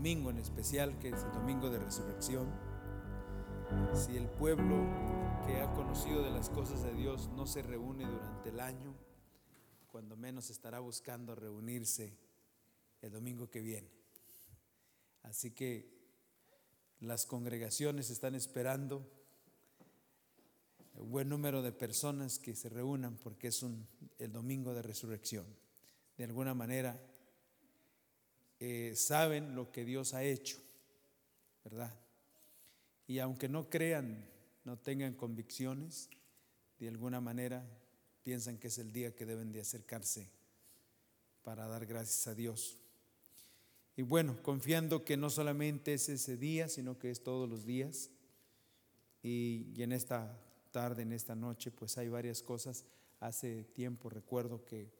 domingo en especial, que es el domingo de resurrección, si el pueblo que ha conocido de las cosas de Dios no se reúne durante el año, cuando menos estará buscando reunirse el domingo que viene. Así que las congregaciones están esperando un buen número de personas que se reúnan porque es un, el domingo de resurrección. De alguna manera eh, saben lo que Dios ha hecho, ¿verdad? Y aunque no crean, no tengan convicciones, de alguna manera piensan que es el día que deben de acercarse para dar gracias a Dios. Y bueno, confiando que no solamente es ese día, sino que es todos los días. Y, en esta tarde, en esta noche, pues hay varias cosas. Hace tiempo recuerdo que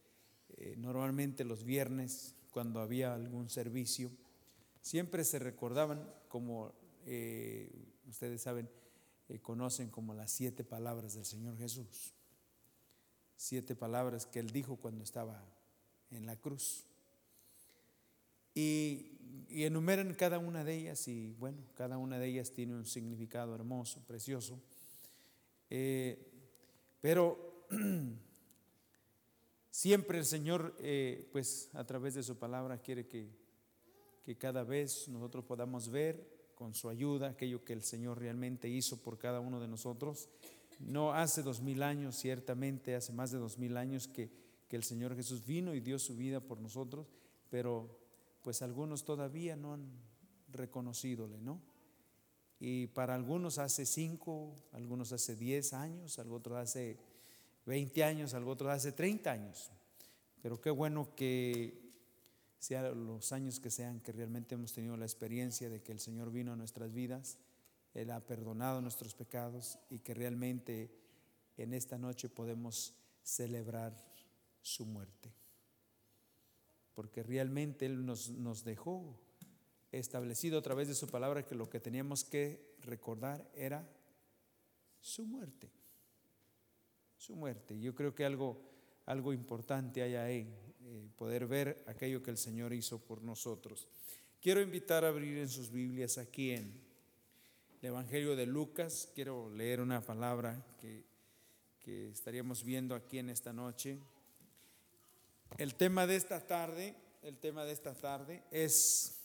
eh, normalmente los viernes, cuando había algún servicio, siempre se recordaban como eh, ustedes saben, eh, conocen como las siete palabras del Señor Jesús. Siete palabras que Él dijo cuando estaba en la cruz. Y, enumeran cada una de ellas y bueno, cada una de ellas tiene un significado hermoso, precioso. Eh, pero siempre el Señor, eh, pues a través de su palabra, quiere que, que cada vez nosotros podamos ver con su ayuda aquello que el Señor realmente hizo por cada uno de nosotros. No hace dos mil años, ciertamente hace más de dos mil años que, que el Señor Jesús vino y dio su vida por nosotros, pero pues algunos todavía no han reconocidole, ¿no? Y para algunos hace cinco, algunos hace diez años, otros hace 20 años, otros hace 30 años. Pero qué bueno que sean los años que sean, que realmente hemos tenido la experiencia de que el Señor vino a nuestras vidas, Él ha perdonado nuestros pecados y que realmente en esta noche podemos celebrar su muerte. Porque realmente Él nos dejó establecido a través de su palabra que lo que teníamos que recordar era su muerte. Su muerte. Yo creo que algo, algo importante hay ahí, eh, poder ver aquello que el Señor hizo por nosotros. Quiero invitar a abrir en sus Biblias aquí en el Evangelio de Lucas. Quiero leer una palabra que, que estaríamos viendo aquí en esta noche. El tema de esta tarde, el tema de esta tarde es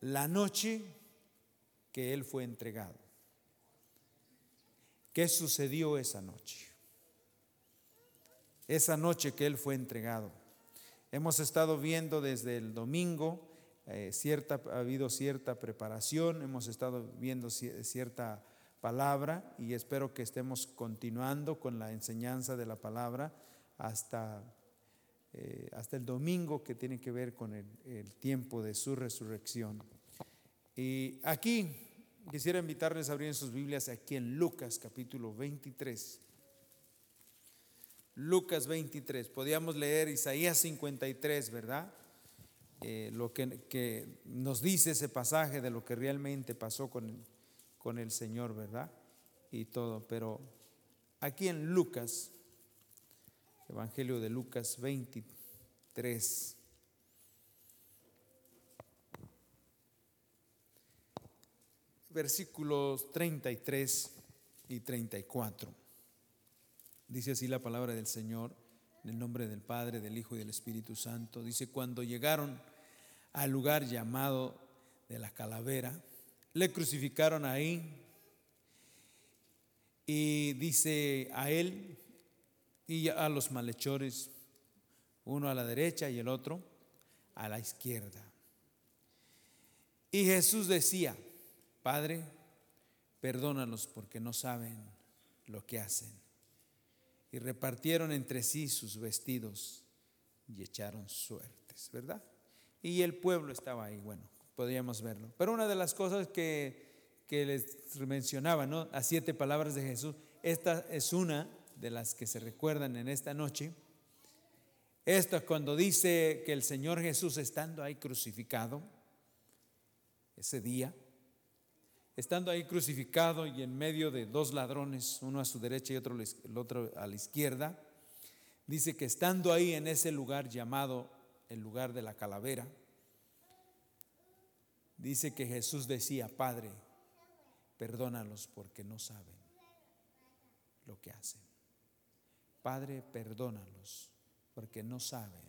la noche que Él fue entregado. ¿Qué sucedió esa noche? Esa noche que Él fue entregado. Hemos estado viendo desde el domingo, eh, cierta, ha habido cierta preparación, hemos estado viendo cierta palabra y espero que estemos continuando con la enseñanza de la palabra hasta, eh, hasta el domingo que tiene que ver con el, el tiempo de su resurrección. Y aquí quisiera invitarles a abrir sus Biblias aquí en Lucas capítulo 23. Lucas 23. Podíamos leer Isaías 53, ¿verdad? Eh, lo que, nos dice ese pasaje de lo que realmente pasó con con el Señor, ¿verdad? Y todo. Pero aquí en Lucas, Evangelio de Lucas 23. Versículos 33 y 34. Dice así la palabra del Señor, en el nombre del Padre, del Hijo y del Espíritu Santo. Dice, cuando llegaron al lugar llamado de la calavera, le crucificaron ahí y dice a él y a los malhechores, uno a la derecha y el otro a la izquierda. Y Jesús decía, Padre, perdónalos porque no saben lo que hacen. Y repartieron entre sí sus vestidos y echaron suertes, ¿verdad? Y el pueblo estaba ahí, bueno, podríamos verlo. Pero una de las cosas que, que les mencionaba, ¿no? A siete palabras de Jesús, esta es una de las que se recuerdan en esta noche. Esta cuando dice que el Señor Jesús estando ahí crucificado, ese día, estando ahí crucificado y en medio de dos ladrones, uno a su derecha y otro, a la izquierda, dice que estando ahí en ese lugar llamado el lugar de la calavera, dice que Jesús decía, Padre, perdónalos porque no saben lo que hacen. Padre, perdónalos porque no saben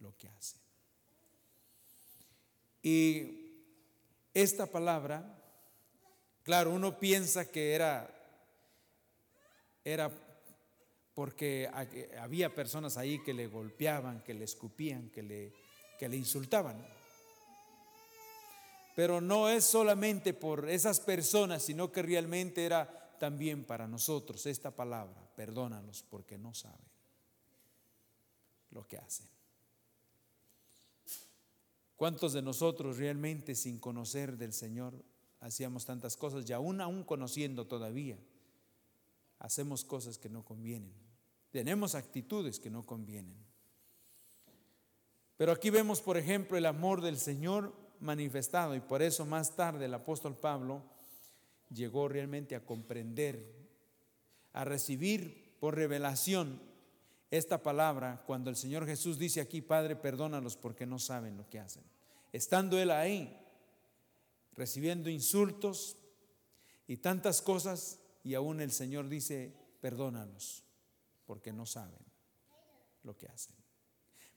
lo que hacen. Y esta palabra, claro, uno piensa que era, era porque había personas ahí que le golpeaban, que le escupían, que le, que le insultaban. Pero no es solamente por esas personas, sino que realmente era también para nosotros esta palabra, perdónalos porque no saben lo que hacen. ¿Cuántos de nosotros realmente sin conocer del Señor hacíamos tantas cosas y aún aún conociendo todavía hacemos cosas que no convienen? Tenemos actitudes que no convienen. Pero aquí vemos, por ejemplo, el amor del Señor manifestado y por eso más tarde el apóstol Pablo llegó realmente a comprender, a recibir por revelación esta palabra cuando el Señor Jesús dice aquí, Padre, perdónalos porque no saben lo que hacen. Estando Él ahí, recibiendo insultos y tantas cosas, y aún el Señor dice, perdónalos porque no saben lo que hacen.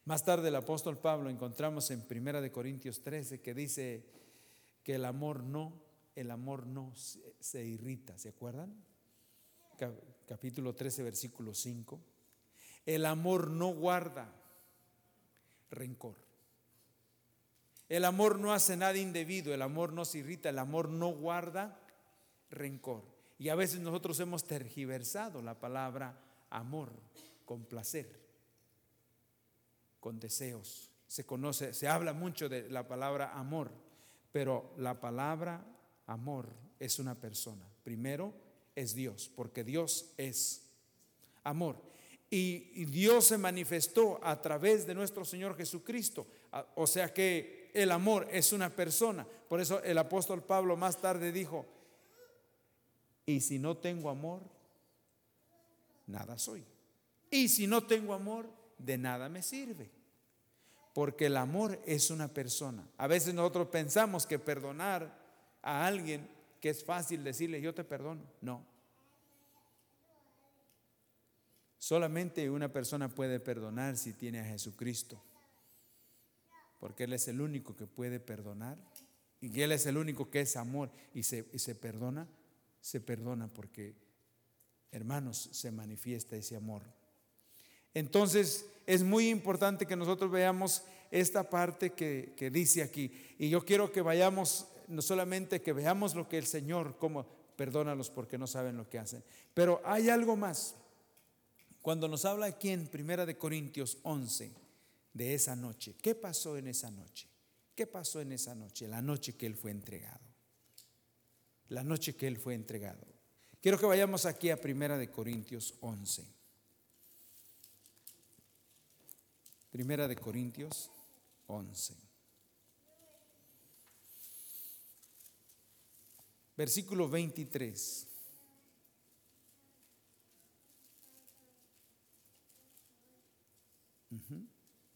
Más tarde el apóstol Pablo encontramos en Primera de Corintios 13 que dice que el amor no, el amor no se, se irrita, ¿se acuerdan? Capítulo 13, versículo 5. El amor no guarda rencor. El amor no hace nada indebido, el amor no se irrita, el amor no guarda rencor. Y a veces nosotros hemos tergiversado la palabra amor con placer, con deseos. Se conoce, se habla mucho de la palabra amor, pero la palabra amor es una persona. Primero es Dios, porque Dios es amor. Y, Dios se manifestó a través de nuestro Señor Jesucristo. O sea que el amor es una persona. Por eso el apóstol Pablo más tarde dijo, y si no tengo amor, nada soy. Y si no tengo amor, de nada me sirve. Porque el amor es una persona. A veces nosotros pensamos que perdonar a alguien, que es fácil decirle, yo te perdono. No, Solamente una persona puede perdonar si tiene a Jesucristo, porque Él es el único que puede perdonar y Él es el único que es amor y se, se perdona, se perdona porque, hermanos, se manifiesta ese amor. Entonces es muy importante que nosotros veamos esta parte que, que dice aquí. Y yo quiero que vayamos, no solamente que veamos lo que el Señor, como perdónalos porque no saben lo que hacen, pero hay algo más. Cuando nos habla aquí en Primera de Corintios 11 de esa noche, ¿qué pasó en esa noche? ¿Qué pasó en esa noche? La noche que él fue entregado. La noche que él fue entregado. Quiero que vayamos aquí a Primera de Corintios 11. Primera de Corintios 11. Versículo 23.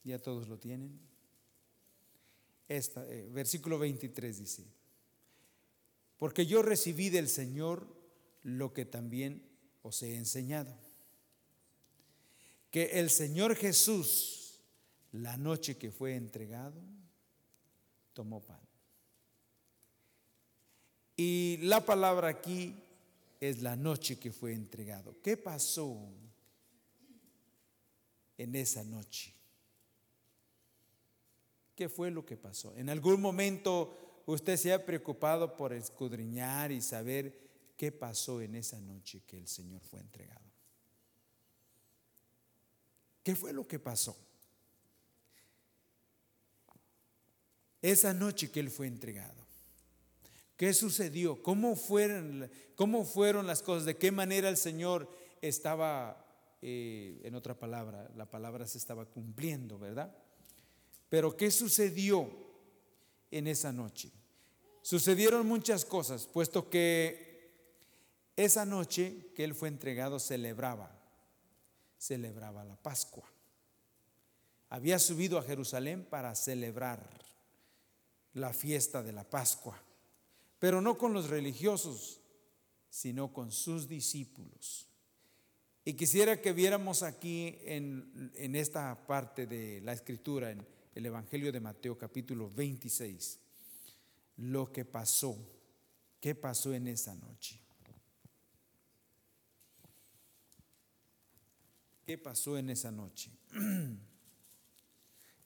Ya todos lo tienen. Esta, eh, versículo 23 dice, porque yo recibí del Señor lo que también os he enseñado, que el Señor Jesús, la noche que fue entregado, tomó pan. Y la palabra aquí es la noche que fue entregado. ¿Qué pasó en esa noche. ¿Qué fue lo que pasó? En algún momento usted se ha preocupado por escudriñar y saber qué pasó en esa noche que el Señor fue entregado. ¿Qué fue lo que pasó? Esa noche que Él fue entregado. ¿Qué sucedió? ¿Cómo fueron, ¿Cómo fueron las cosas? ¿De qué manera el Señor estaba eh, en otra palabra, la palabra se estaba cumpliendo, ¿verdad? Pero ¿qué sucedió en esa noche? Sucedieron muchas cosas, puesto que esa noche que él fue entregado celebraba, celebraba la Pascua. había subido a Jerusalén para celebrar la fiesta de la Pascua, pero no con los religiosos, sino con sus discípulos. Y quisiera que viéramos aquí en, en, esta parte de la escritura, en el Evangelio de Mateo capítulo 26, lo que pasó, qué pasó en esa noche. ¿Qué pasó en esa noche?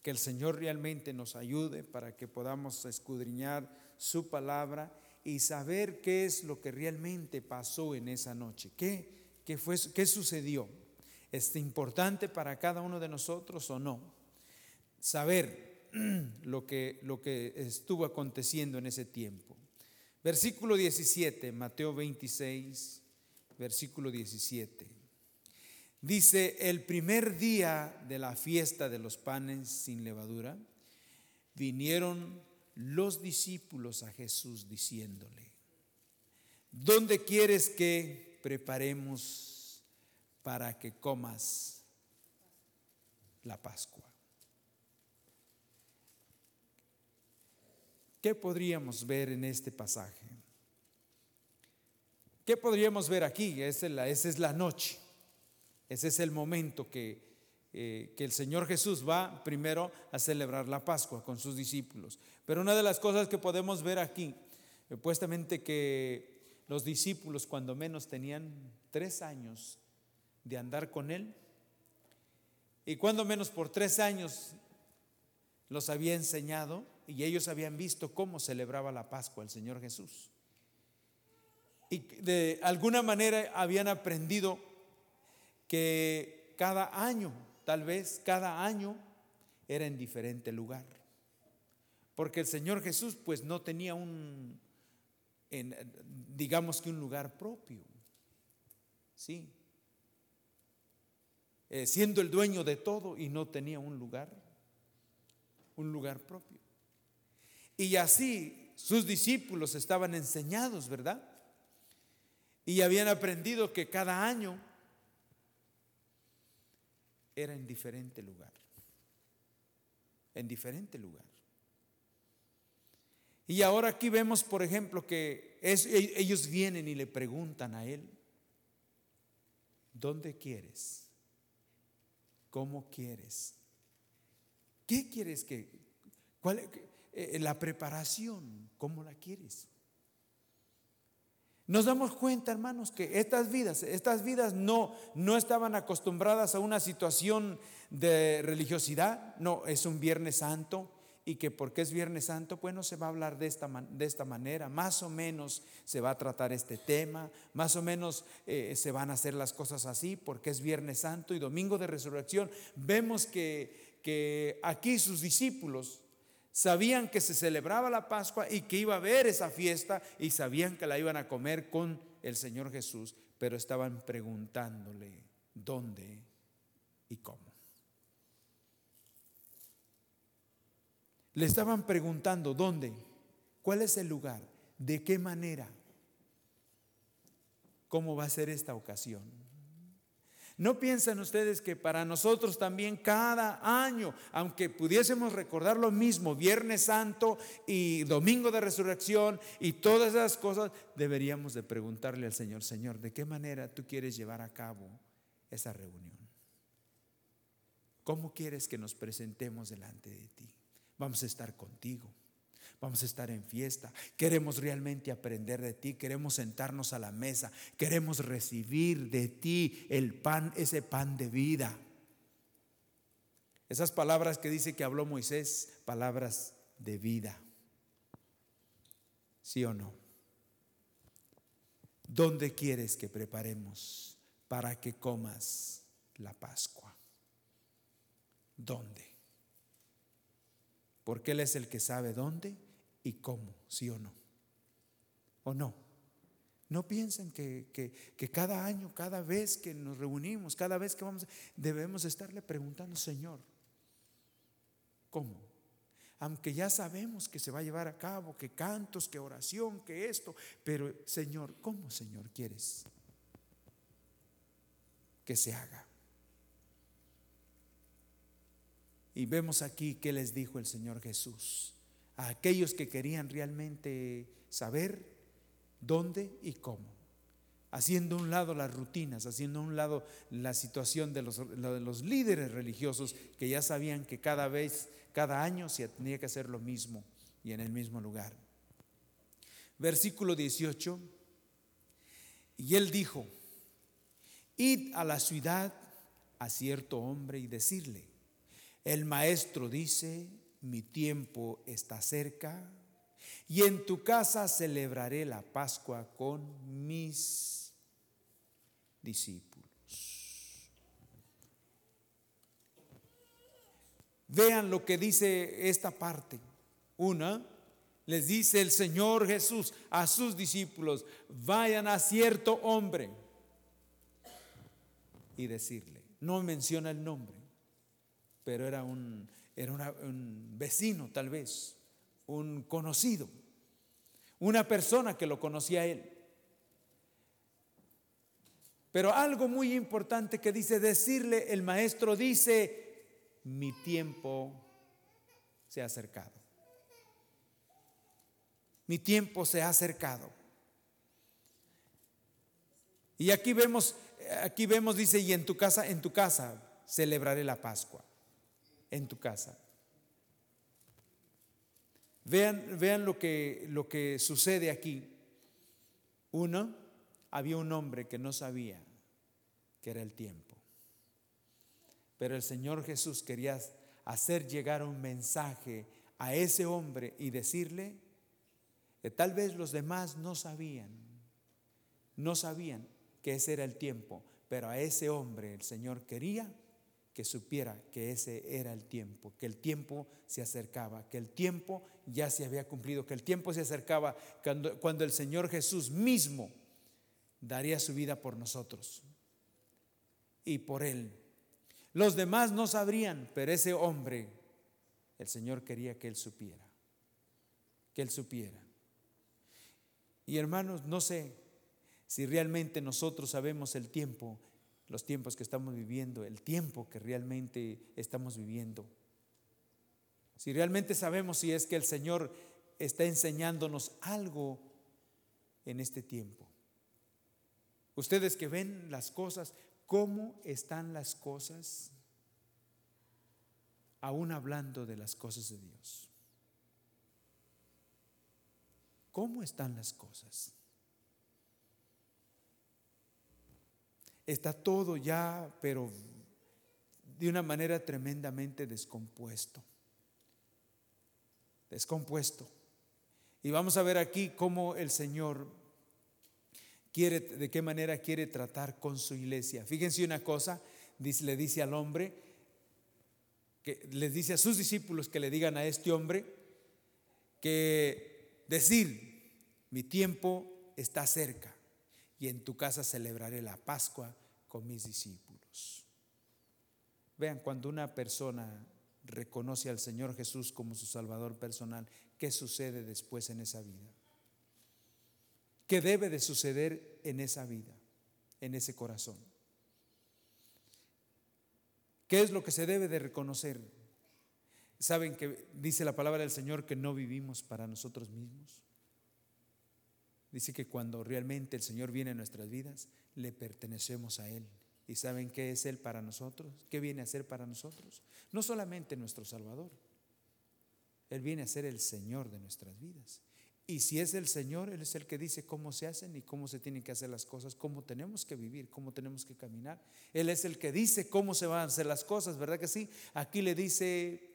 que el Señor realmente nos ayude para que podamos escudriñar su palabra y saber qué es lo que realmente pasó en esa noche, qué, qué, fue, qué sucedió. ¿Es importante para cada uno de nosotros o no? Saber lo que, lo que estuvo aconteciendo en ese tiempo. Versículo 17, Mateo 26, versículo 17. Dice, el primer día de la fiesta de los panes sin levadura, vinieron los discípulos a Jesús diciéndole, ¿dónde quieres que preparemos para que comas la Pascua? ¿Qué podríamos ver en este pasaje? ¿Qué podríamos ver aquí? Esa es la, noche. Ese es el momento que, eh, que el Señor Jesús va primero a celebrar la Pascua con sus discípulos. Pero una de las cosas que podemos ver aquí, supuestamente que los discípulos cuando menos tenían tres años de andar con Él, y cuando menos por tres años los había enseñado y ellos habían visto cómo celebraba la Pascua el Señor Jesús. Y de alguna manera habían aprendido que cada año, tal vez cada año, era en diferente lugar. Porque el Señor Jesús pues no tenía un, digamos que un lugar propio. Sí. Eh, siendo el dueño de todo y no tenía un lugar, un lugar propio. Y así sus discípulos estaban enseñados, ¿verdad? Y habían aprendido que cada año era en diferente lugar. En diferente lugar. Y ahora aquí vemos, por ejemplo, que e, ellos vienen y le preguntan a él, ¿dónde quieres? ¿Cómo quieres? ¿Qué quieres que? ¿Cuál, eh, la preparación, ¿cómo la quieres? Nos damos cuenta, hermanos, que estas vidas, estas vidas no, no estaban acostumbradas a una situación de religiosidad. No, es un Viernes Santo y que porque es Viernes Santo, pues no se va a hablar de esta, de esta manera. Más o menos se va a tratar este tema, más o menos eh, se van a hacer las cosas así porque es Viernes Santo y Domingo de Resurrección. Vemos que, que aquí sus discípulos Sabían que se celebraba la Pascua y que iba a haber esa fiesta y sabían que la iban a comer con el Señor Jesús, pero estaban preguntándole dónde y cómo. Le estaban preguntando dónde, cuál es el lugar, de qué manera, cómo va a ser esta ocasión. ¿No piensan ustedes que para nosotros también cada año, aunque pudiésemos recordar lo mismo, Viernes Santo y Domingo de Resurrección y todas esas cosas, deberíamos de preguntarle al Señor, Señor, ¿de qué manera tú quieres llevar a cabo esa reunión? ¿Cómo quieres que nos presentemos delante de ti? Vamos a estar contigo. Vamos a estar en fiesta. Queremos realmente aprender de ti. Queremos sentarnos a la mesa. Queremos recibir de ti el pan, ese pan de vida. Esas palabras que dice que habló Moisés, palabras de vida. ¿Sí o no? ¿Dónde quieres que preparemos para que comas la Pascua? ¿Dónde? Porque Él es el que sabe dónde y cómo, sí o no. ¿O no? No piensen que, que, cada año, cada vez que nos reunimos, cada vez que vamos, debemos estarle preguntando, Señor, ¿cómo? Aunque ya sabemos que se va a llevar a cabo, que cantos, que oración, que esto, pero Señor, ¿cómo, Señor, quieres que se haga? Y vemos aquí qué les dijo el Señor Jesús a aquellos que querían realmente saber dónde y cómo. Haciendo a un lado las rutinas, haciendo a un lado la situación de los, de los líderes religiosos que ya sabían que cada vez, cada año se tenía que hacer lo mismo y en el mismo lugar. Versículo 18. Y él dijo, id a la ciudad a cierto hombre y decirle, el maestro dice, mi tiempo está cerca y en tu casa celebraré la Pascua con mis discípulos. Vean lo que dice esta parte. Una, les dice el Señor Jesús a sus discípulos, vayan a cierto hombre y decirle, no menciona el nombre, pero era un, era un vecino tal vez, un conocido, una persona que lo conocía él. Pero algo muy importante que dice decirle, el maestro dice, mi tiempo se ha acercado. Mi tiempo se ha acercado. Y aquí vemos, aquí vemos, dice, y en tu casa, en tu casa celebraré la Pascua en tu casa. Vean, vean lo, que, lo que sucede aquí. Uno, había un hombre que no sabía que era el tiempo. Pero el Señor Jesús quería hacer llegar un mensaje a ese hombre y decirle que tal vez los demás no sabían, no sabían que ese era el tiempo, pero a ese hombre el Señor quería que supiera que ese era el tiempo, que el tiempo se acercaba, que el tiempo ya se había cumplido, que el tiempo se acercaba cuando, el Señor Jesús mismo daría su vida por nosotros y por Él. Los demás no sabrían, pero ese hombre, el Señor quería que Él supiera, que Él supiera. Y hermanos, no sé si realmente nosotros sabemos el tiempo los tiempos que estamos viviendo, el tiempo que realmente estamos viviendo. Si realmente sabemos si es que el Señor está enseñándonos algo en este tiempo. Ustedes que ven las cosas, ¿cómo están las cosas? Aún hablando de las cosas de Dios. ¿Cómo están las cosas? Está todo ya, pero de una manera tremendamente descompuesto. Descompuesto. Y vamos a ver aquí cómo el Señor quiere, de qué manera quiere tratar con su iglesia. Fíjense una cosa, le dice al hombre, que les dice a sus discípulos que le digan a este hombre que decir, mi tiempo está cerca y en tu casa celebraré la Pascua con mis discípulos. Vean, cuando una persona reconoce al Señor Jesús como su Salvador personal, ¿qué sucede después en esa vida? ¿Qué debe de suceder en esa vida, en ese corazón? ¿Qué es lo que se debe de reconocer? ¿Saben que dice la palabra del Señor que no vivimos para nosotros mismos? Dice que cuando realmente el Señor viene a nuestras vidas, le pertenecemos a Él. ¿Y saben qué es Él para nosotros? ¿Qué viene a ser para nosotros? No solamente nuestro Salvador. Él viene a ser el Señor de nuestras vidas. Y si es el Señor, Él es el que dice cómo se hacen y cómo se tienen que hacer las cosas, cómo tenemos que vivir, cómo tenemos que caminar. Él es el que dice cómo se van a hacer las cosas, ¿verdad que sí? Aquí le dice,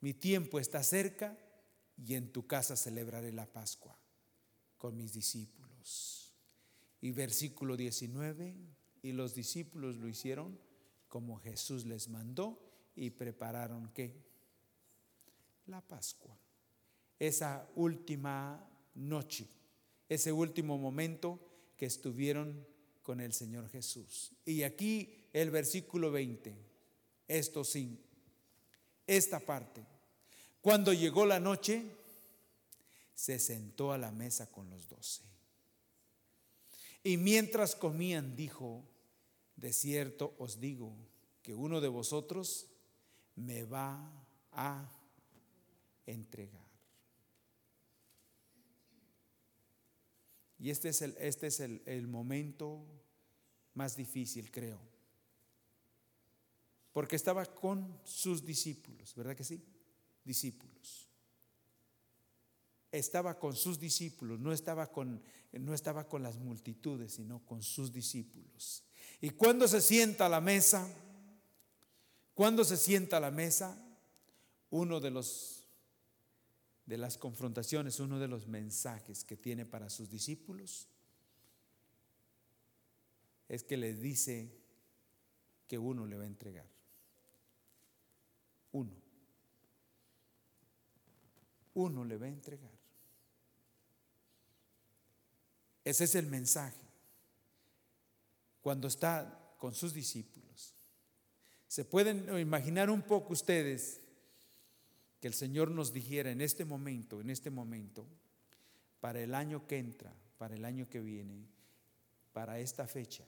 mi tiempo está cerca, y en tu casa celebraré la Pascua con mis discípulos. Y versículo 19, y los discípulos lo hicieron como Jesús les mandó y prepararon qué? La Pascua. Esa última noche, ese último momento que estuvieron con el Señor Jesús. Y aquí el versículo 20, esto sí, esta parte cuando llegó la noche, se sentó a la mesa con los doce. Y mientras comían, dijo, de cierto os digo que uno de vosotros me va a entregar. Y este es el, este es el, el momento más difícil, creo. Porque estaba con sus discípulos, ¿verdad que sí? Discípulos estaba con sus discípulos, no estaba con, no estaba con las multitudes, sino con sus discípulos. Y cuando se sienta a la mesa, cuando se sienta a la mesa, uno de los de las confrontaciones, uno de los mensajes que tiene para sus discípulos es que les dice que uno le va a entregar. Uno. Uno le va a entregar. Ese es el mensaje. Cuando está con sus discípulos. ¿Se pueden imaginar un poco ustedes que el Señor nos dijera en este momento, en este momento, para el año que entra, para el año que viene, para esta fecha,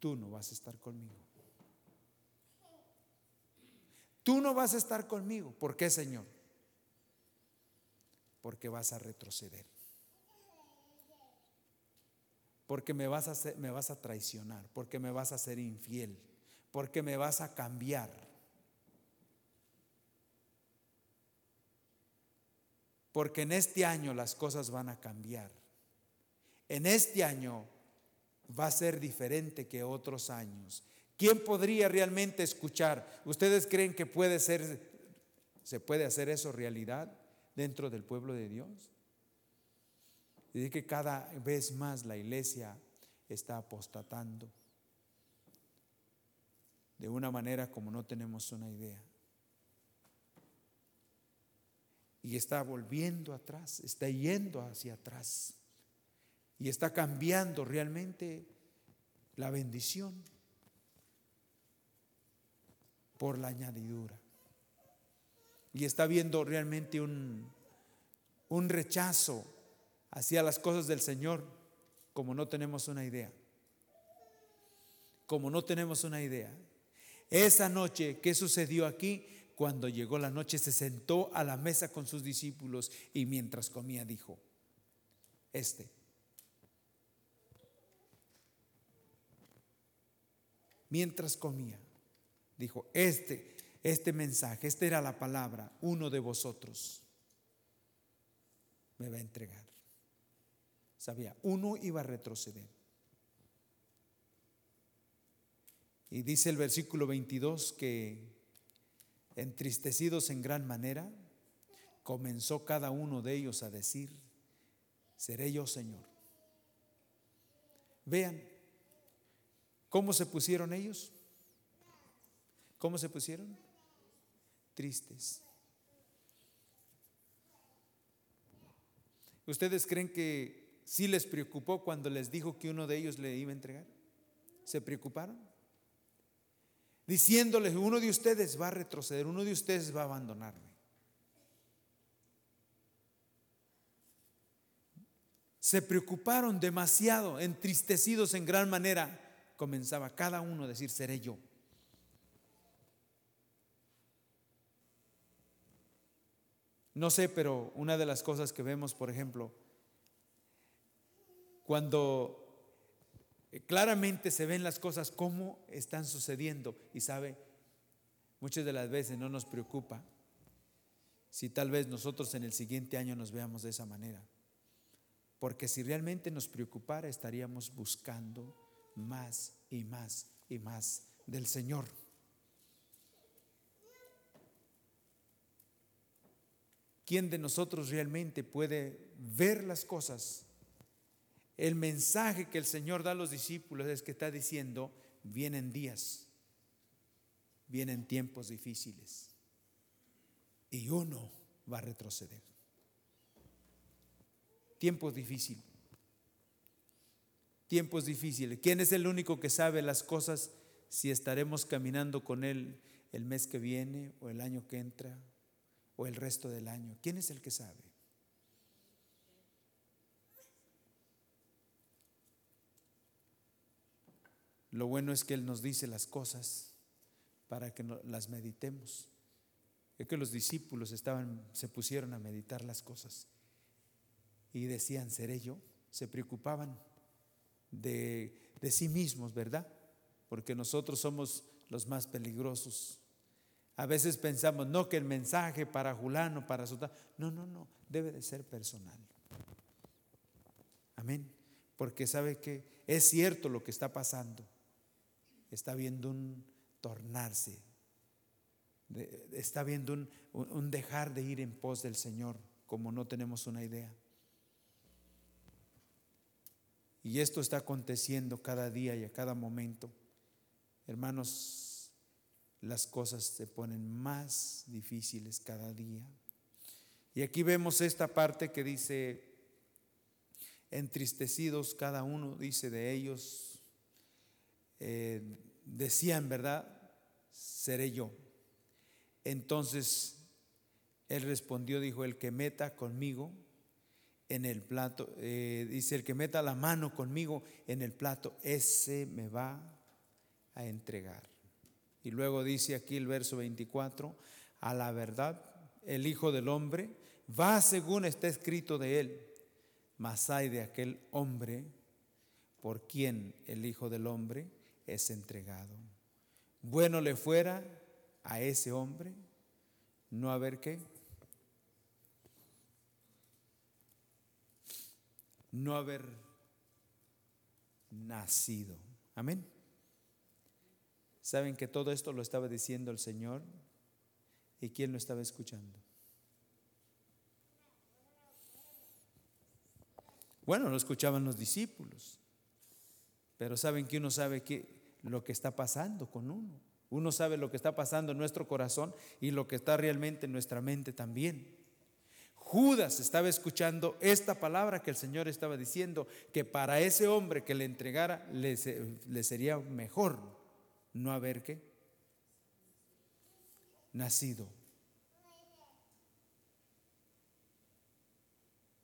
tú no vas a estar conmigo? Tú no vas a estar conmigo. ¿Por qué, Señor? Porque vas a retroceder porque me vas, a traicionar, porque me vas a ser infiel, porque me vas a cambiar. Porque en este año las cosas van a cambiar. En este año va a ser diferente que otros años. ¿Quién podría realmente escuchar? ¿Ustedes creen que puede ser, se puede hacer eso realidad dentro del pueblo de Dios? Y que cada vez más la iglesia está apostatando de una manera como no tenemos una idea. Y está volviendo atrás, está yendo hacia atrás. Y está cambiando realmente la bendición por la añadidura. Y está viendo realmente un, un rechazo Hacía las cosas del Señor como no tenemos una idea. Como no tenemos una idea. Esa noche, ¿qué sucedió aquí? Cuando llegó la noche se sentó a la mesa con sus discípulos y mientras comía dijo, este. Mientras comía, dijo, este, este mensaje, esta era la palabra, uno de vosotros me va a entregar sabía, uno iba a retroceder. Y dice el versículo 22 que entristecidos en gran manera, comenzó cada uno de ellos a decir, seré yo Señor. Vean, ¿cómo se pusieron ellos? ¿Cómo se pusieron? Tristes. ¿Ustedes creen que ¿Sí les preocupó cuando les dijo que uno de ellos le iba a entregar? ¿Se preocuparon? Diciéndoles, uno de ustedes va a retroceder, uno de ustedes va a abandonarme. Se preocuparon demasiado, entristecidos en gran manera. Comenzaba cada uno a decir, seré yo. No sé, pero una de las cosas que vemos, por ejemplo, cuando eh, claramente se ven las cosas como están sucediendo y sabe, muchas de las veces no nos preocupa si tal vez nosotros en el siguiente año nos veamos de esa manera. Porque si realmente nos preocupara estaríamos buscando más y más y más del Señor. ¿Quién de nosotros realmente puede ver las cosas el mensaje que el Señor da a los discípulos es que está diciendo, vienen días, vienen tiempos difíciles y uno va a retroceder. Tiempos difíciles. Tiempos difíciles. ¿Quién es el único que sabe las cosas si estaremos caminando con Él el mes que viene o el año que entra o el resto del año? ¿Quién es el que sabe? Lo bueno es que Él nos dice las cosas para que las meditemos. Es que los discípulos estaban, se pusieron a meditar las cosas y decían, ¿seré yo? Se preocupaban de, de sí mismos, ¿verdad? Porque nosotros somos los más peligrosos. A veces pensamos, no, que el mensaje para Julano, para su... No, no, no, debe de ser personal. Amén. Porque sabe que es cierto lo que está pasando. Está viendo un tornarse. Está viendo un, un dejar de ir en pos del Señor, como no tenemos una idea. Y esto está aconteciendo cada día y a cada momento. Hermanos, las cosas se ponen más difíciles cada día. Y aquí vemos esta parte que dice, entristecidos cada uno, dice de ellos, eh, decían, ¿verdad? Seré yo. Entonces él respondió, dijo, el que meta conmigo en el plato, eh, dice, el que meta la mano conmigo en el plato, ese me va a entregar. Y luego dice aquí el verso 24, a la verdad, el Hijo del Hombre va según está escrito de él, mas hay de aquel hombre por quien el Hijo del Hombre es entregado. Bueno le fuera a ese hombre no haber qué no haber nacido. Amén. ¿Saben que todo esto lo estaba diciendo el Señor? ¿Y quién lo estaba escuchando? Bueno, lo escuchaban los discípulos, pero saben que uno sabe que lo que está pasando con uno. Uno sabe lo que está pasando en nuestro corazón y lo que está realmente en nuestra mente también. Judas estaba escuchando esta palabra que el Señor estaba diciendo, que para ese hombre que le entregara le, sería mejor no haber que nacido.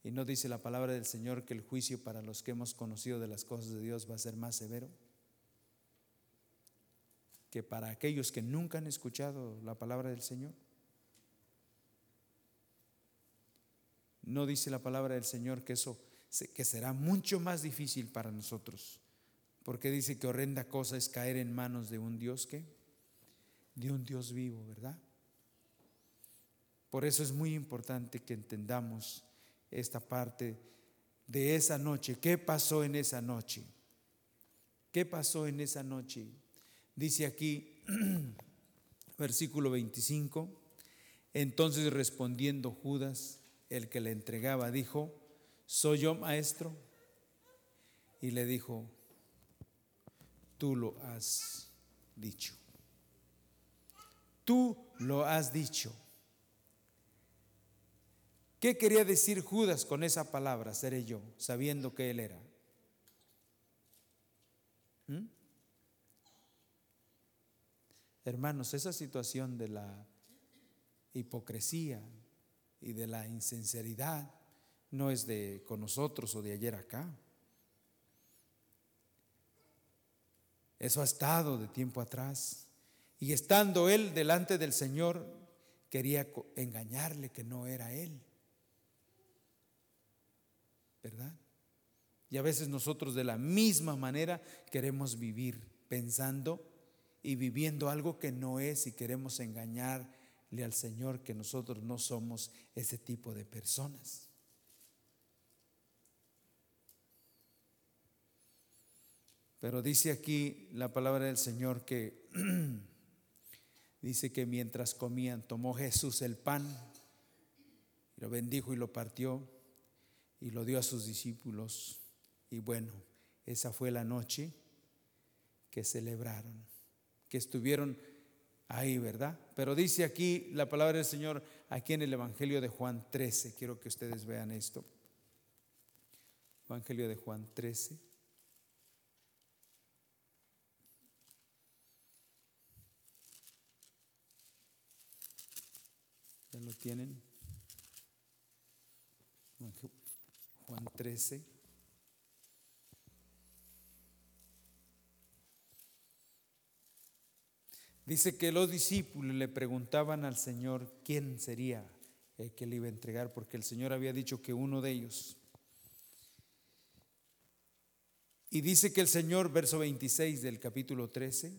Y no dice la palabra del Señor que el juicio para los que hemos conocido de las cosas de Dios va a ser más severo que para aquellos que nunca han escuchado la palabra del Señor. No dice la palabra del Señor que eso que será mucho más difícil para nosotros, porque dice que horrenda cosa es caer en manos de un Dios que de un Dios vivo, ¿verdad? Por eso es muy importante que entendamos esta parte de esa noche. ¿Qué pasó en esa noche? ¿Qué pasó en esa noche? Dice aquí, versículo 25, entonces respondiendo Judas, el que le entregaba, dijo, ¿soy yo maestro? Y le dijo, tú lo has dicho. Tú lo has dicho. ¿Qué quería decir Judas con esa palabra, seré yo, sabiendo que él era? ¿Mm? Hermanos, esa situación de la hipocresía, y de la insinceridad no es de con nosotros o de ayer acá. Eso ha estado de tiempo atrás. Y estando él delante del Señor, quería engañarle que no era él. ¿Verdad? Y a veces nosotros de la misma manera queremos vivir pensando y viviendo algo que no es y queremos engañar al Señor que nosotros no somos ese tipo de personas. Pero dice aquí la palabra del Señor que dice que mientras comían tomó Jesús el pan, lo bendijo y lo partió y lo dio a sus discípulos. Y bueno, esa fue la noche que celebraron, que estuvieron ahí, ¿verdad? Pero dice aquí la palabra del Señor, aquí en el Evangelio de Juan 13, quiero que ustedes vean esto. Evangelio de Juan 13. ¿Ya lo tienen? Juan 13. Dice que los discípulos le preguntaban al Señor quién sería el que le iba a entregar, porque el Señor había dicho que uno de ellos. Y dice que el Señor, verso 26 del capítulo 13,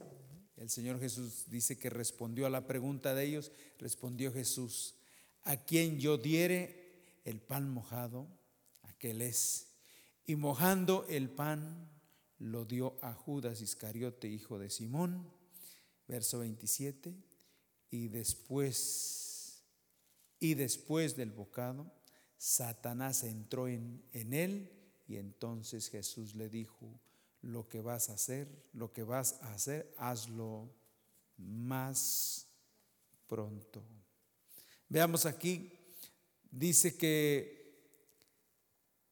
el Señor Jesús dice que respondió a la pregunta de ellos, respondió Jesús, a quien yo diere el pan mojado, aquel es. Y mojando el pan, lo dio a Judas Iscariote, hijo de Simón verso 27, y después, y después del bocado, Satanás entró en, en él y entonces Jesús le dijo, lo que vas a hacer, lo que vas a hacer, hazlo más pronto. Veamos aquí, dice que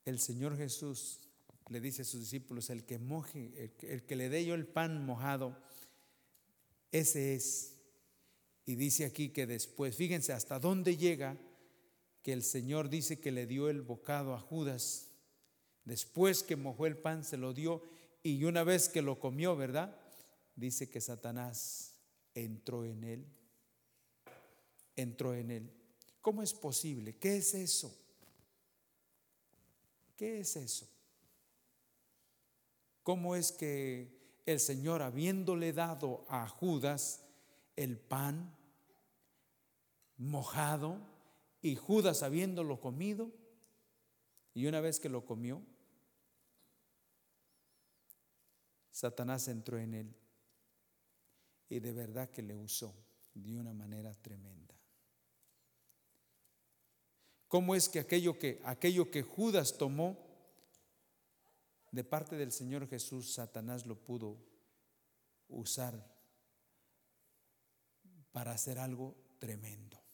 el Señor Jesús le dice a sus discípulos, el que moje, el que le dé yo el pan mojado, ese es. Y dice aquí que después, fíjense hasta dónde llega que el Señor dice que le dio el bocado a Judas. Después que mojó el pan, se lo dio y una vez que lo comió, ¿verdad? Dice que Satanás entró en él. Entró en él. ¿Cómo es posible? ¿Qué es eso? ¿Qué es eso? ¿Cómo es que el Señor habiéndole dado a Judas el pan mojado y Judas habiéndolo comido, y una vez que lo comió, Satanás entró en él y de verdad que le usó de una manera tremenda. ¿Cómo es que aquello que aquello que Judas tomó de parte del Señor Jesús, Satanás lo pudo usar para hacer algo tremendo.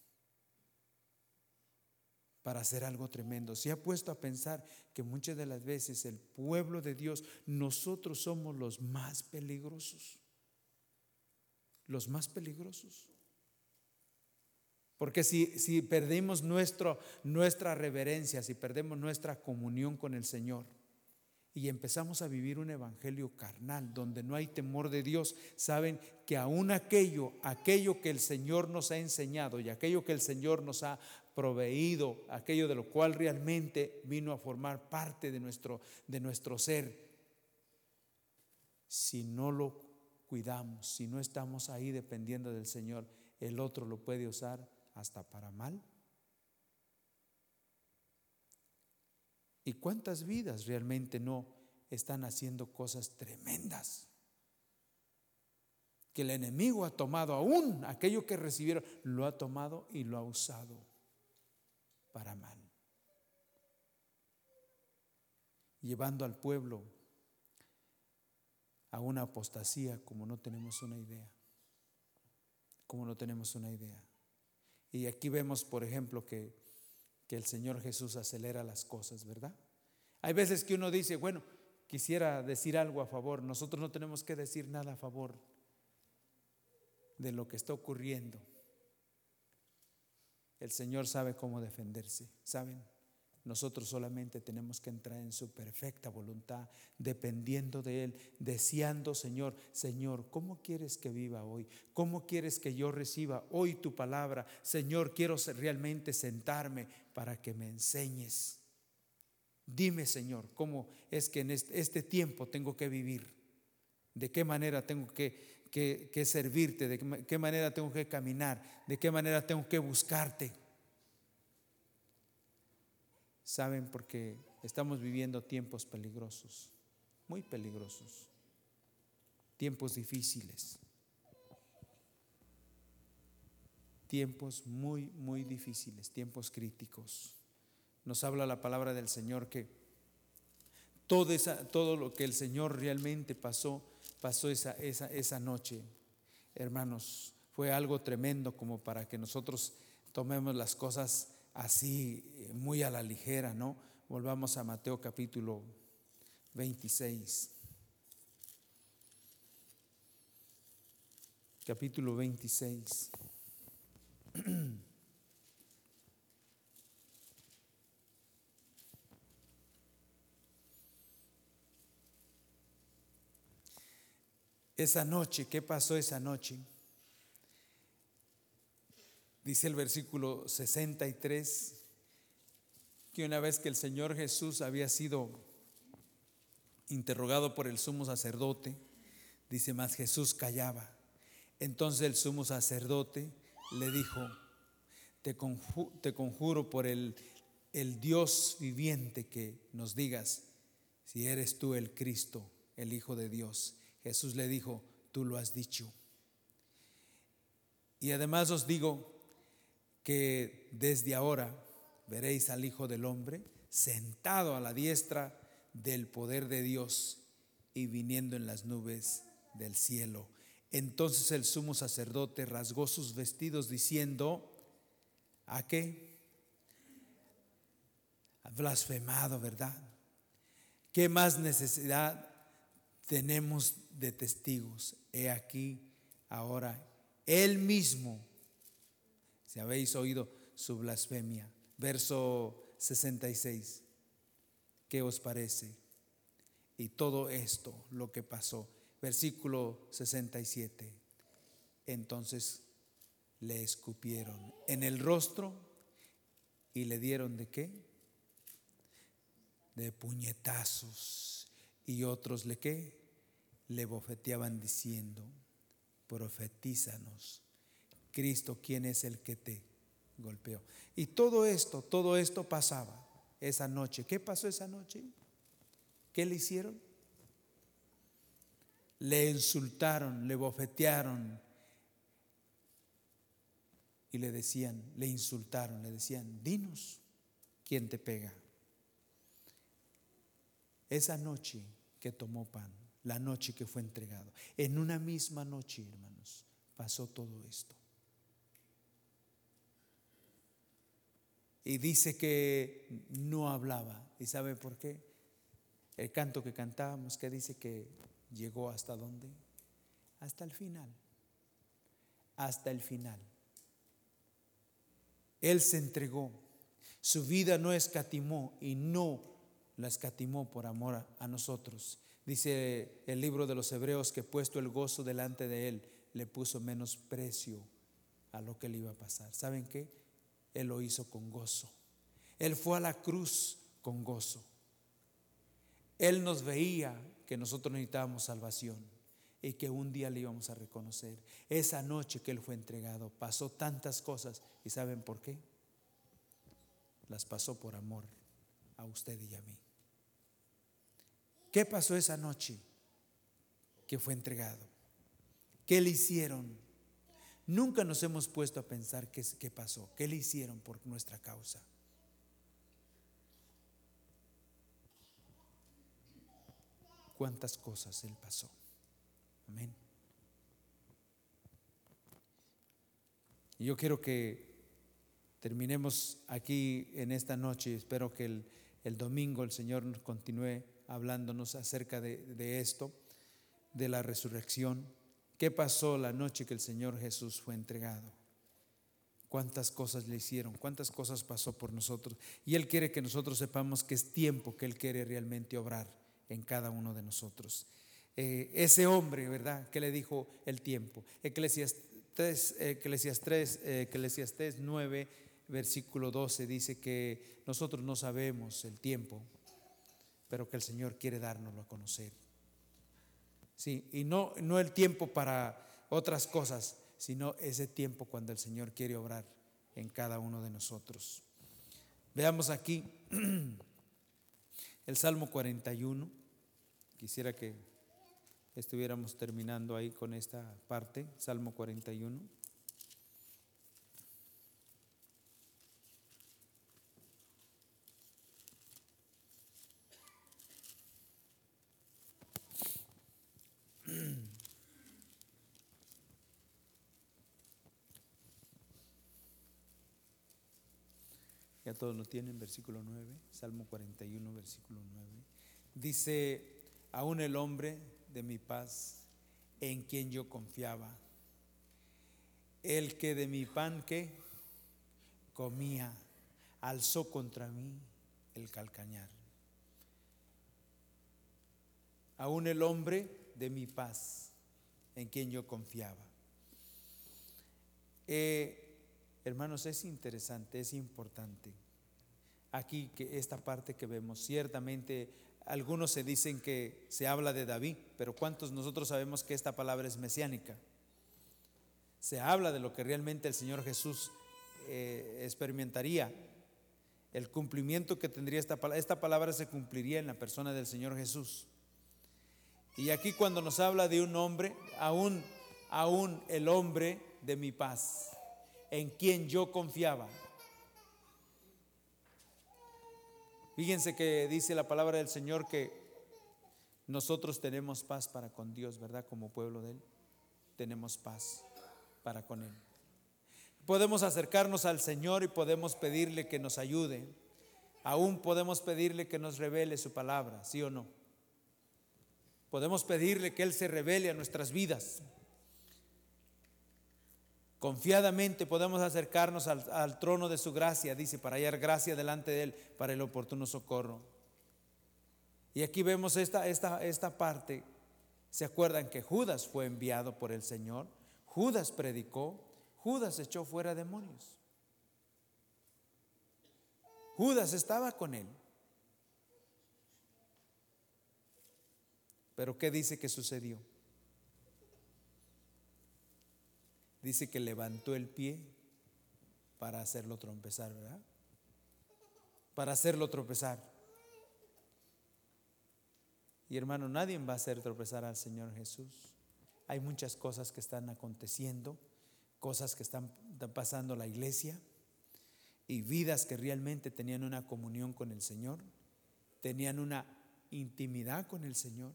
Para hacer algo tremendo. Se ha puesto a pensar que muchas de las veces el pueblo de Dios, nosotros somos los más peligrosos. Los más peligrosos. Porque si, si perdemos nuestro, nuestra reverencia, si perdemos nuestra comunión con el Señor, y empezamos a vivir un evangelio carnal donde no hay temor de Dios, saben que aún aquello, aquello que el Señor nos ha enseñado y aquello que el Señor nos ha proveído, aquello de lo cual realmente vino a formar parte de nuestro, de nuestro ser, si no lo cuidamos, si no estamos ahí dependiendo del Señor, el otro lo puede usar hasta para mal. ¿Y cuántas vidas realmente no están haciendo cosas tremendas? Que el enemigo ha tomado aún aquello que recibieron, lo ha tomado y lo ha usado para mal. Llevando al pueblo a una apostasía como no tenemos una idea. Como no tenemos una idea. Y aquí vemos, por ejemplo, que que el Señor Jesús acelera las cosas, ¿verdad? Hay veces que uno dice, bueno, quisiera decir algo a favor, nosotros no tenemos que decir nada a favor de lo que está ocurriendo. El Señor sabe cómo defenderse, ¿saben? Nosotros solamente tenemos que entrar en su perfecta voluntad, dependiendo de Él, deseando, Señor, Señor, ¿cómo quieres que viva hoy? ¿Cómo quieres que yo reciba hoy tu palabra? Señor, quiero realmente sentarme para que me enseñes. Dime, Señor, cómo es que en este, tiempo tengo que vivir, de qué manera tengo que, que servirte, de qué manera tengo que caminar, de qué manera tengo que buscarte. Saben, porque estamos viviendo tiempos peligrosos, muy peligrosos, tiempos difíciles, tiempos muy, muy difíciles, tiempos críticos. Nos habla la palabra del Señor que todo, esa, todo lo que el Señor realmente pasó, pasó esa, esa, esa noche, hermanos, fue algo tremendo como para que nosotros tomemos las cosas así eh, muy a la ligera, ¿no? Volvamos a Mateo capítulo 26. Capítulo 26. Esa noche, ¿qué pasó esa noche? Dice el versículo 63 que una vez que el Señor Jesús había sido interrogado por el sumo sacerdote, dice más Jesús callaba. Entonces el sumo sacerdote le dijo, te, conjuro, por el, el Dios viviente que nos digas si eres tú el Cristo, el Hijo de Dios. Jesús le dijo, tú lo has dicho. Y además os digo que desde ahora veréis al Hijo del Hombre sentado a la diestra del poder de Dios y viniendo en las nubes del cielo. Entonces el sumo sacerdote rasgó sus vestidos diciendo, ¿a qué? Ha blasfemado, ¿verdad? ¿Qué más necesidad tenemos de testigos? He aquí ahora él mismo, si habéis oído su blasfemia. Verso 66, ¿qué os parece? Y todo esto, lo que pasó. Versículo 67, entonces le escupieron en el rostro y le dieron de qué? De puñetazos. Y otros le qué? Le bofeteaban diciendo, profetízanos. Cristo, ¿quién es el que te golpeó? Y todo esto, todo esto pasaba esa noche. ¿Qué pasó esa noche? ¿Qué le hicieron? Le insultaron, le bofetearon y le decían, le insultaron, le decían, dinos quién te pega. Esa noche que tomó pan, la noche que fue entregado. En una misma noche, hermanos, pasó todo esto. Y dice que no hablaba. ¿Y sabe por qué? El canto que cantábamos, que dice que llegó hasta dónde? Hasta el final. Hasta el final. Él se entregó. Su vida no escatimó y no la escatimó por amor a nosotros. Dice el libro de los Hebreos que puesto el gozo delante de él, le puso menos precio a lo que le iba a pasar. ¿Saben qué? Él lo hizo con gozo. Él fue a la cruz con gozo. Él nos veía que nosotros necesitábamos salvación y que un día le íbamos a reconocer. Esa noche que Él fue entregado pasó tantas cosas y ¿saben por qué? Las pasó por amor a usted y a mí. ¿Qué pasó esa noche que fue entregado? ¿Qué le hicieron? Nunca nos hemos puesto a pensar qué, pasó, qué le hicieron por nuestra causa. Cuántas cosas él pasó. Amén. Y yo quiero que terminemos aquí en esta noche. Espero que el domingo el Señor nos continúe hablándonos acerca de, esto, de la resurrección. ¿Qué pasó la noche que el Señor Jesús fue entregado? cuántas cosas le hicieron, cuántas cosas pasó por nosotros. Y Él quiere que nosotros sepamos que es tiempo que Él quiere realmente obrar en cada uno de nosotros. Eh, ese hombre, ¿verdad? Que le dijo el tiempo. Eclesiastes, Eclesiastes, Eclesiastes 9, versículo 12 dice que nosotros no sabemos el tiempo, pero que el Señor quiere dárnoslo a conocer. Sí, y no, no el tiempo para otras cosas, sino ese tiempo cuando el Señor quiere obrar en cada uno de nosotros. Veamos aquí el Salmo 41. Quisiera que estuviéramos terminando ahí con esta parte, Salmo 41. Todos lo tienen, versículo 9, Salmo 41, versículo 9. Dice, aún el hombre de mi paz, en quien yo confiaba, el que de mi pan que comía, alzó contra mí el calcañar. Aún el hombre de mi paz, en quien yo confiaba. Eh, Hermanos, es interesante, es importante. Aquí que esta parte que vemos, ciertamente algunos se dicen que se habla de David, pero ¿cuántos nosotros sabemos que esta palabra es mesiánica? Se habla de lo que realmente el Señor Jesús eh, experimentaría, el cumplimiento que tendría esta palabra. Esta palabra se cumpliría en la persona del Señor Jesús. Y aquí cuando nos habla de un hombre, aún, aún el hombre de mi paz en quien yo confiaba. Fíjense que dice la palabra del Señor que nosotros tenemos paz para con Dios, ¿verdad? Como pueblo de Él, tenemos paz para con Él. Podemos acercarnos al Señor y podemos pedirle que nos ayude. Aún podemos pedirle que nos revele su palabra, ¿sí o no? Podemos pedirle que Él se revele a nuestras vidas. Confiadamente podemos acercarnos al, trono de su gracia, dice, para hallar gracia delante de Él para el oportuno socorro. Y aquí vemos esta, esta, esta parte. ¿Se acuerdan que Judas fue enviado por el Señor? Judas predicó, Judas echó fuera demonios. Judas estaba con él. Pero ¿qué dice que sucedió? Dice que levantó el pie para hacerlo tropezar, ¿verdad? Para hacerlo tropezar. Y hermano, nadie va a hacer tropezar al Señor Jesús. Hay muchas cosas que están aconteciendo, cosas que están pasando la iglesia y vidas que realmente tenían una comunión con el Señor, tenían una intimidad con el Señor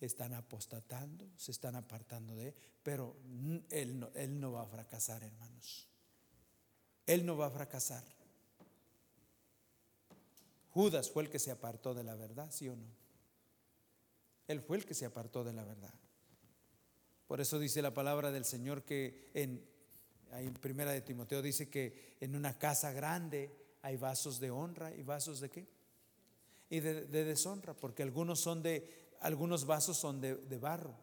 están apostatando, se están apartando de él, pero él no, él no va a fracasar, hermanos. Él no va a fracasar. Judas fue el que se apartó de la verdad, ¿sí o no? Él fue el que se apartó de la verdad. Por eso dice la palabra del Señor que en, en primera de Timoteo dice que en una casa grande hay vasos de honra y vasos de qué? Y de deshonra, porque algunos son de algunos vasos son de, barro,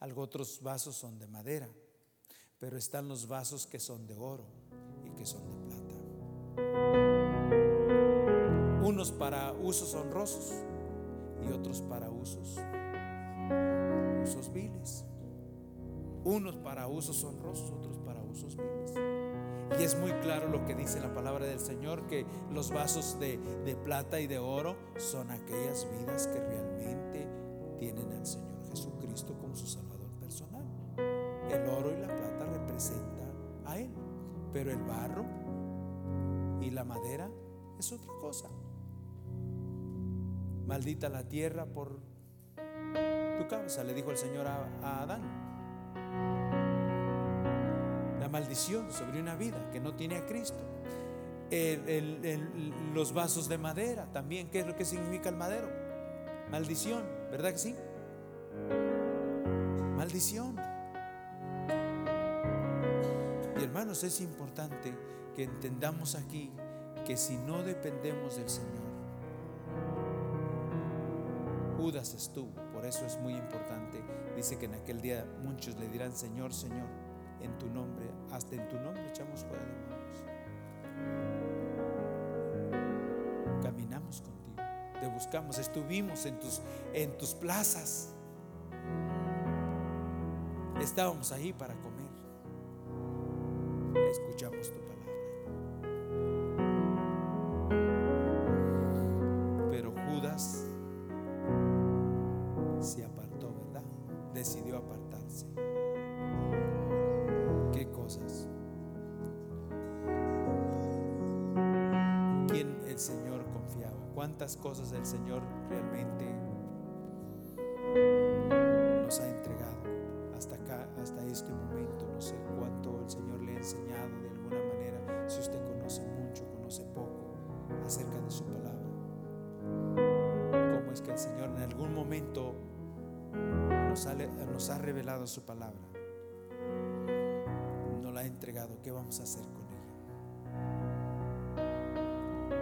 algunos otros vasos son de madera, pero están los vasos que son de oro y que son de plata. Unos para usos honrosos y otros para usos, usos viles. Unos para usos honrosos, otros para usos viles. Y es muy claro lo que dice la palabra del Señor, que los vasos de, plata y de oro son aquellas vidas que realmente tienen al Señor Jesucristo como su Salvador personal. El oro y la plata representan a Él, pero el barro y la madera es otra cosa. Maldita la tierra por tu cabeza, le dijo el Señor a, Adán. Maldición sobre una vida que no tiene a Cristo. los vasos de madera también, ¿qué es lo que significa el madero? Maldición. ¿Verdad que sí? Maldición. Y hermanos, es importante que entendamos aquí que si no dependemos del Señor, Judas estuvo, por eso es muy importante. Dice que en aquel día muchos le dirán, Señor, Señor, en tu nombre, hasta en tu nombre echamos fuera demonios. Caminamos con te buscamos, estuvimos en tus, en tus plazas. Estábamos ahí para comer. Escuchamos tu palabra. Cosas el Señor realmente nos ha entregado hasta acá, hasta este momento. No sé cuánto el Señor le ha enseñado de alguna manera, si usted conoce mucho, conoce poco acerca de su palabra. Cómo es que el Señor en algún momento nos ha, revelado su palabra, nos la ha entregado. ¿Qué vamos a hacer con ella?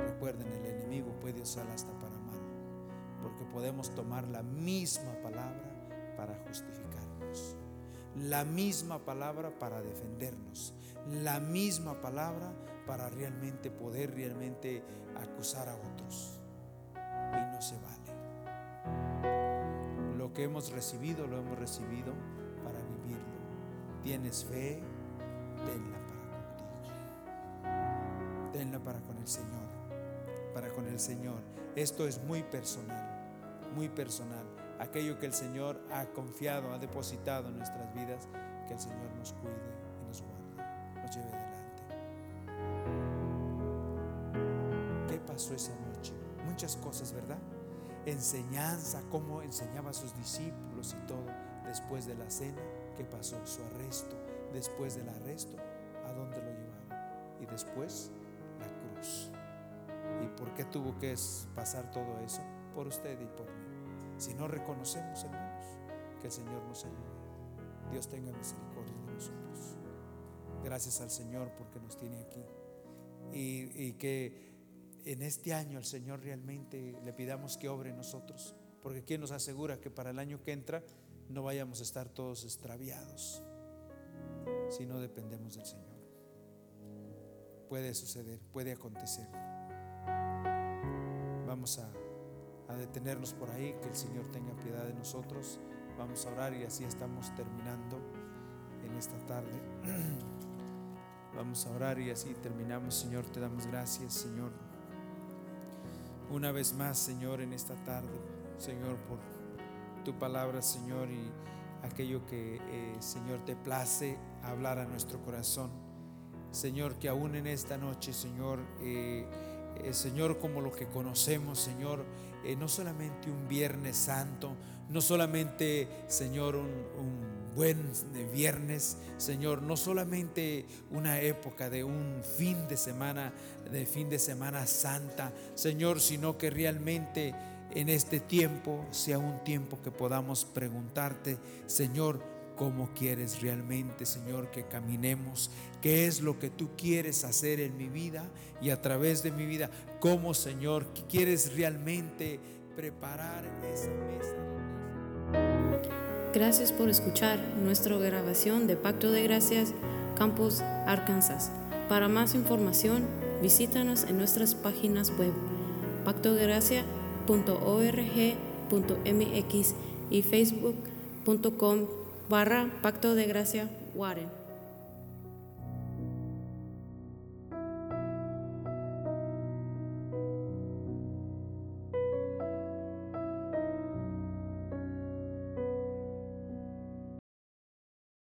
Recuerden el puede usar hasta para mal, porque podemos tomar la misma palabra para justificarnos. la misma palabra para defendernos, la misma palabra para realmente poder realmente acusar a otros. Y no se vale. Lo que hemos recibido, lo hemos recibido para vivirlo. Tienes fe, tenla para contigo. Tenla para con el Señor. Para con el Señor. Esto es muy personal, muy personal. Aquello que el Señor ha confiado, ha depositado en nuestras vidas, que el Señor nos cuide y nos guarde, nos lleve adelante. ¿Qué pasó esa noche? Muchas cosas, ¿verdad? Enseñanza, cómo enseñaba a sus discípulos y todo. Después de la cena, ¿qué pasó? Su arresto. Después del arresto, ¿a dónde lo llevaron? Y después, la cruz. ¿Y por qué tuvo que pasar todo eso? Por usted y por mí. Si no reconocemos, hermanos, que el Señor nos ayude. Dios tenga misericordia de nosotros. Gracias al Señor porque nos tiene aquí. Y, que en este año el Señor realmente le pidamos que obre nosotros. Porque ¿quién nos asegura que para el año que entra no vayamos a estar todos extraviados? Si no dependemos del Señor. Puede suceder, puede acontecer. Vamos a, detenernos por ahí, que el Señor tenga piedad de nosotros. Vamos a orar y así estamos terminando en esta tarde. Vamos a orar y así terminamos. Señor, te damos gracias, Señor. Una vez más, Señor, en esta tarde, Señor, por tu palabra, Señor, y aquello que, eh, Señor, te place hablar a nuestro corazón. Señor, que aún en esta noche, Señor, eh, eh, Señor, como lo que conocemos, Señor, eh, no solamente un Viernes Santo, no solamente, Señor, un, un buen viernes, Señor, no solamente una época de un fin de semana, de fin de semana santa, Señor, sino que realmente en este tiempo sea un tiempo que podamos preguntarte, Señor, cómo quieres realmente, Señor, que caminemos, qué es lo que tú quieres hacer en mi vida y a través de mi vida, cómo, Señor, quieres realmente preparar esa mesa. Gracias por escuchar nuestra grabación de Pacto de Gracias, Campus Arkansas. Para más información, visítanos en nuestras páginas web pactodegracia.org.mx y facebook.com barra Pacto de Gracia Warren.